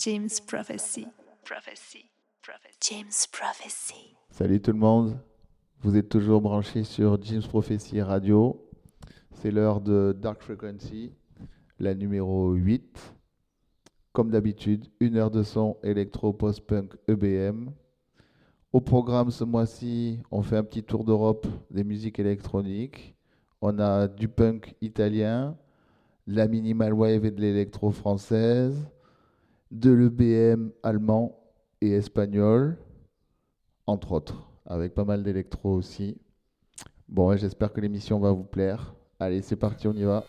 James Prophecy. Prophecy. James Prophecy. Salut tout le monde. Vous êtes toujours branchés sur James Prophecy Radio. C'est l'heure de Dark Frequency, la numéro 8. Comme d'habitude, une heure de son électro post-punk EBM. Au programme ce mois-ci, on fait un petit tour d'Europe des musiques électroniques. On a du punk italien, la minimal wave et de l'électro française, de l'EBM allemand et espagnol, entre autres, avec pas mal d'électro aussi. Bon, j'espère que l'émission va vous plaire. Allez, c'est parti, on y va.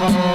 Thank you.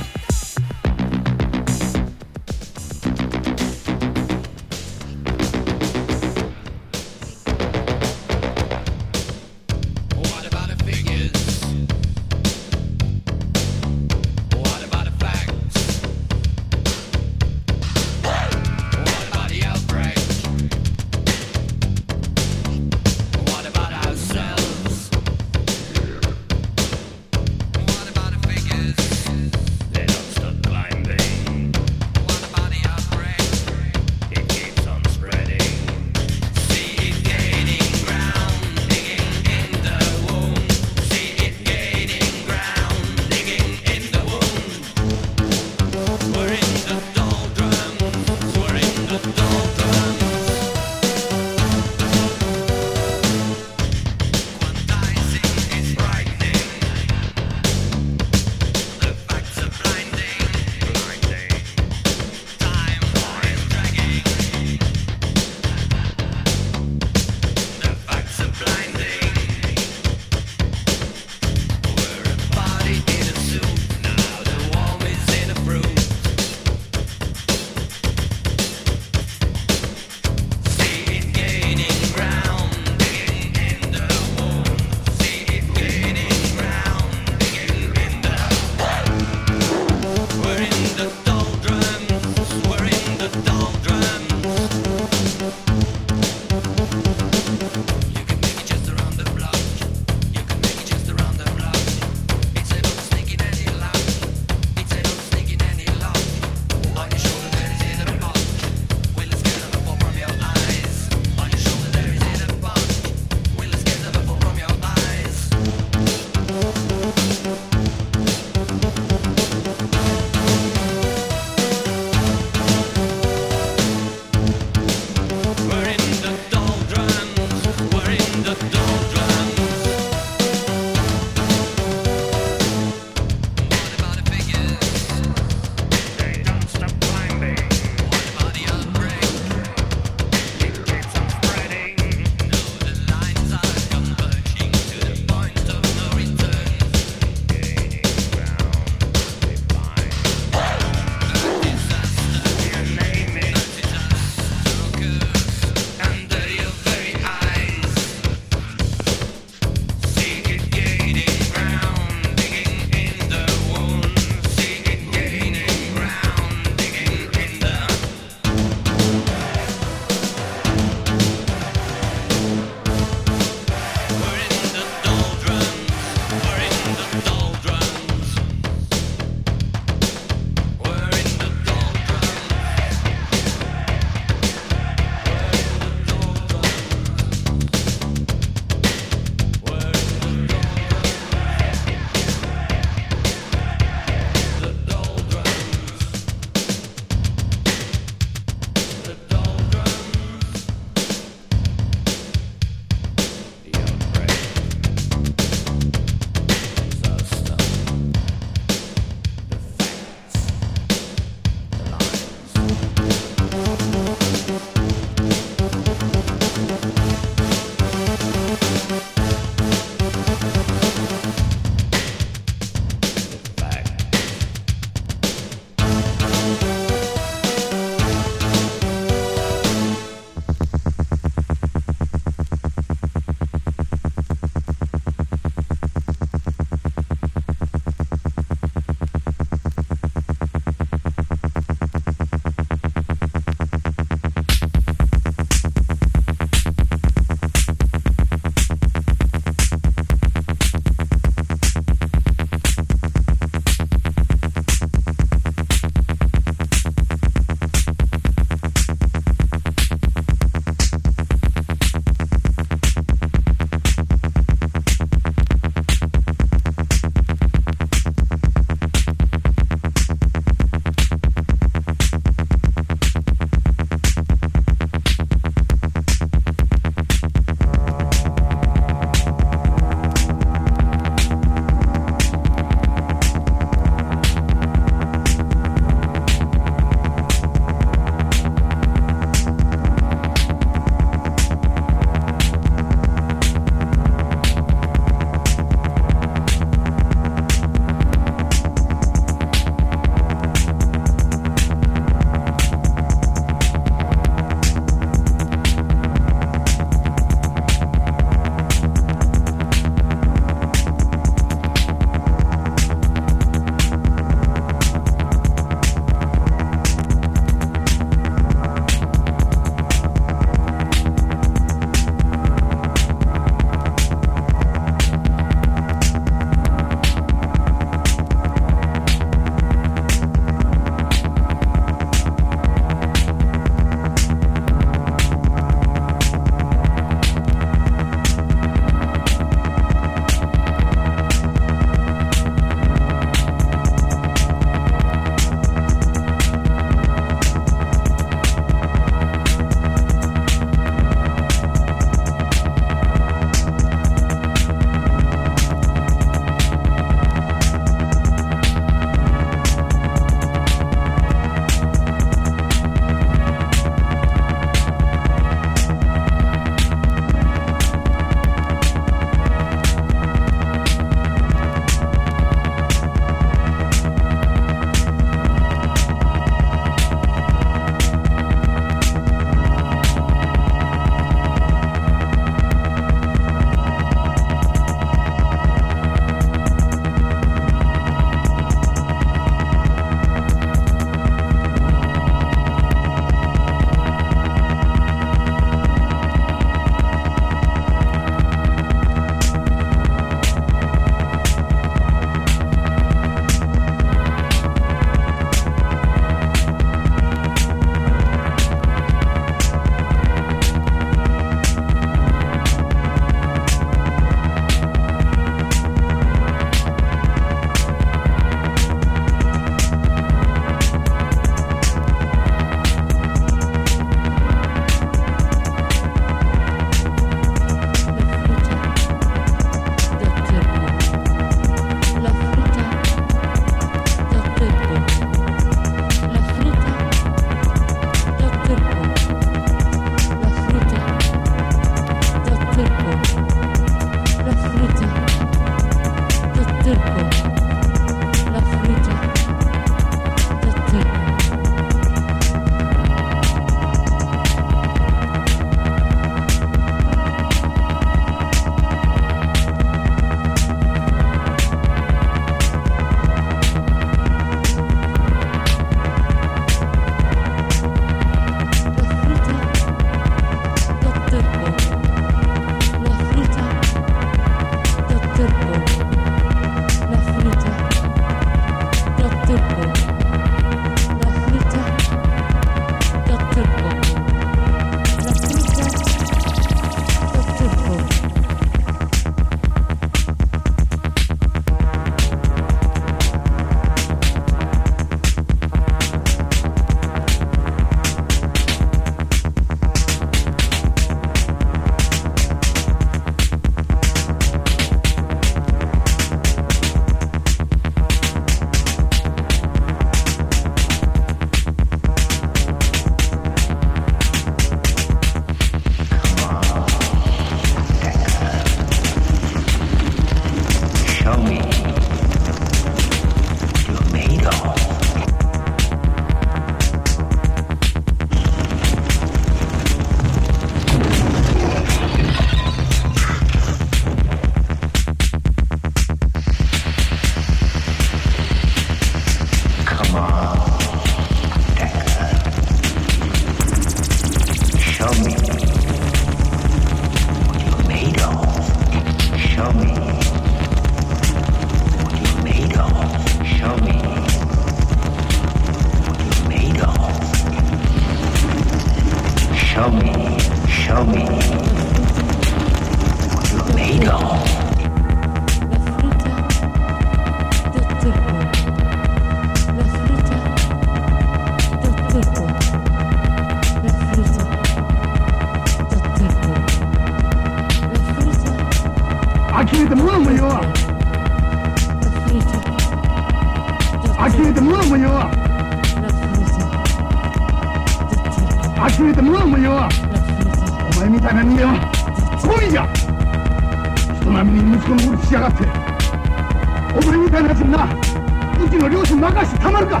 まるか。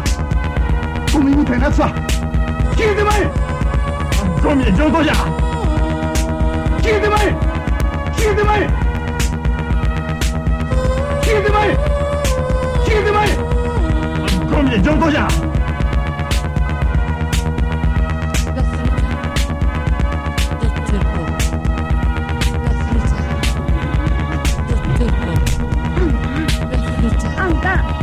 ゴミみたいなやつは。消えてまえ。ゴミで上等じゃ。消えてまえ。消えてまえ。消えてまえ。消えてまえ。ゴミで上等じゃ。誰か救急車呼んで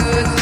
good.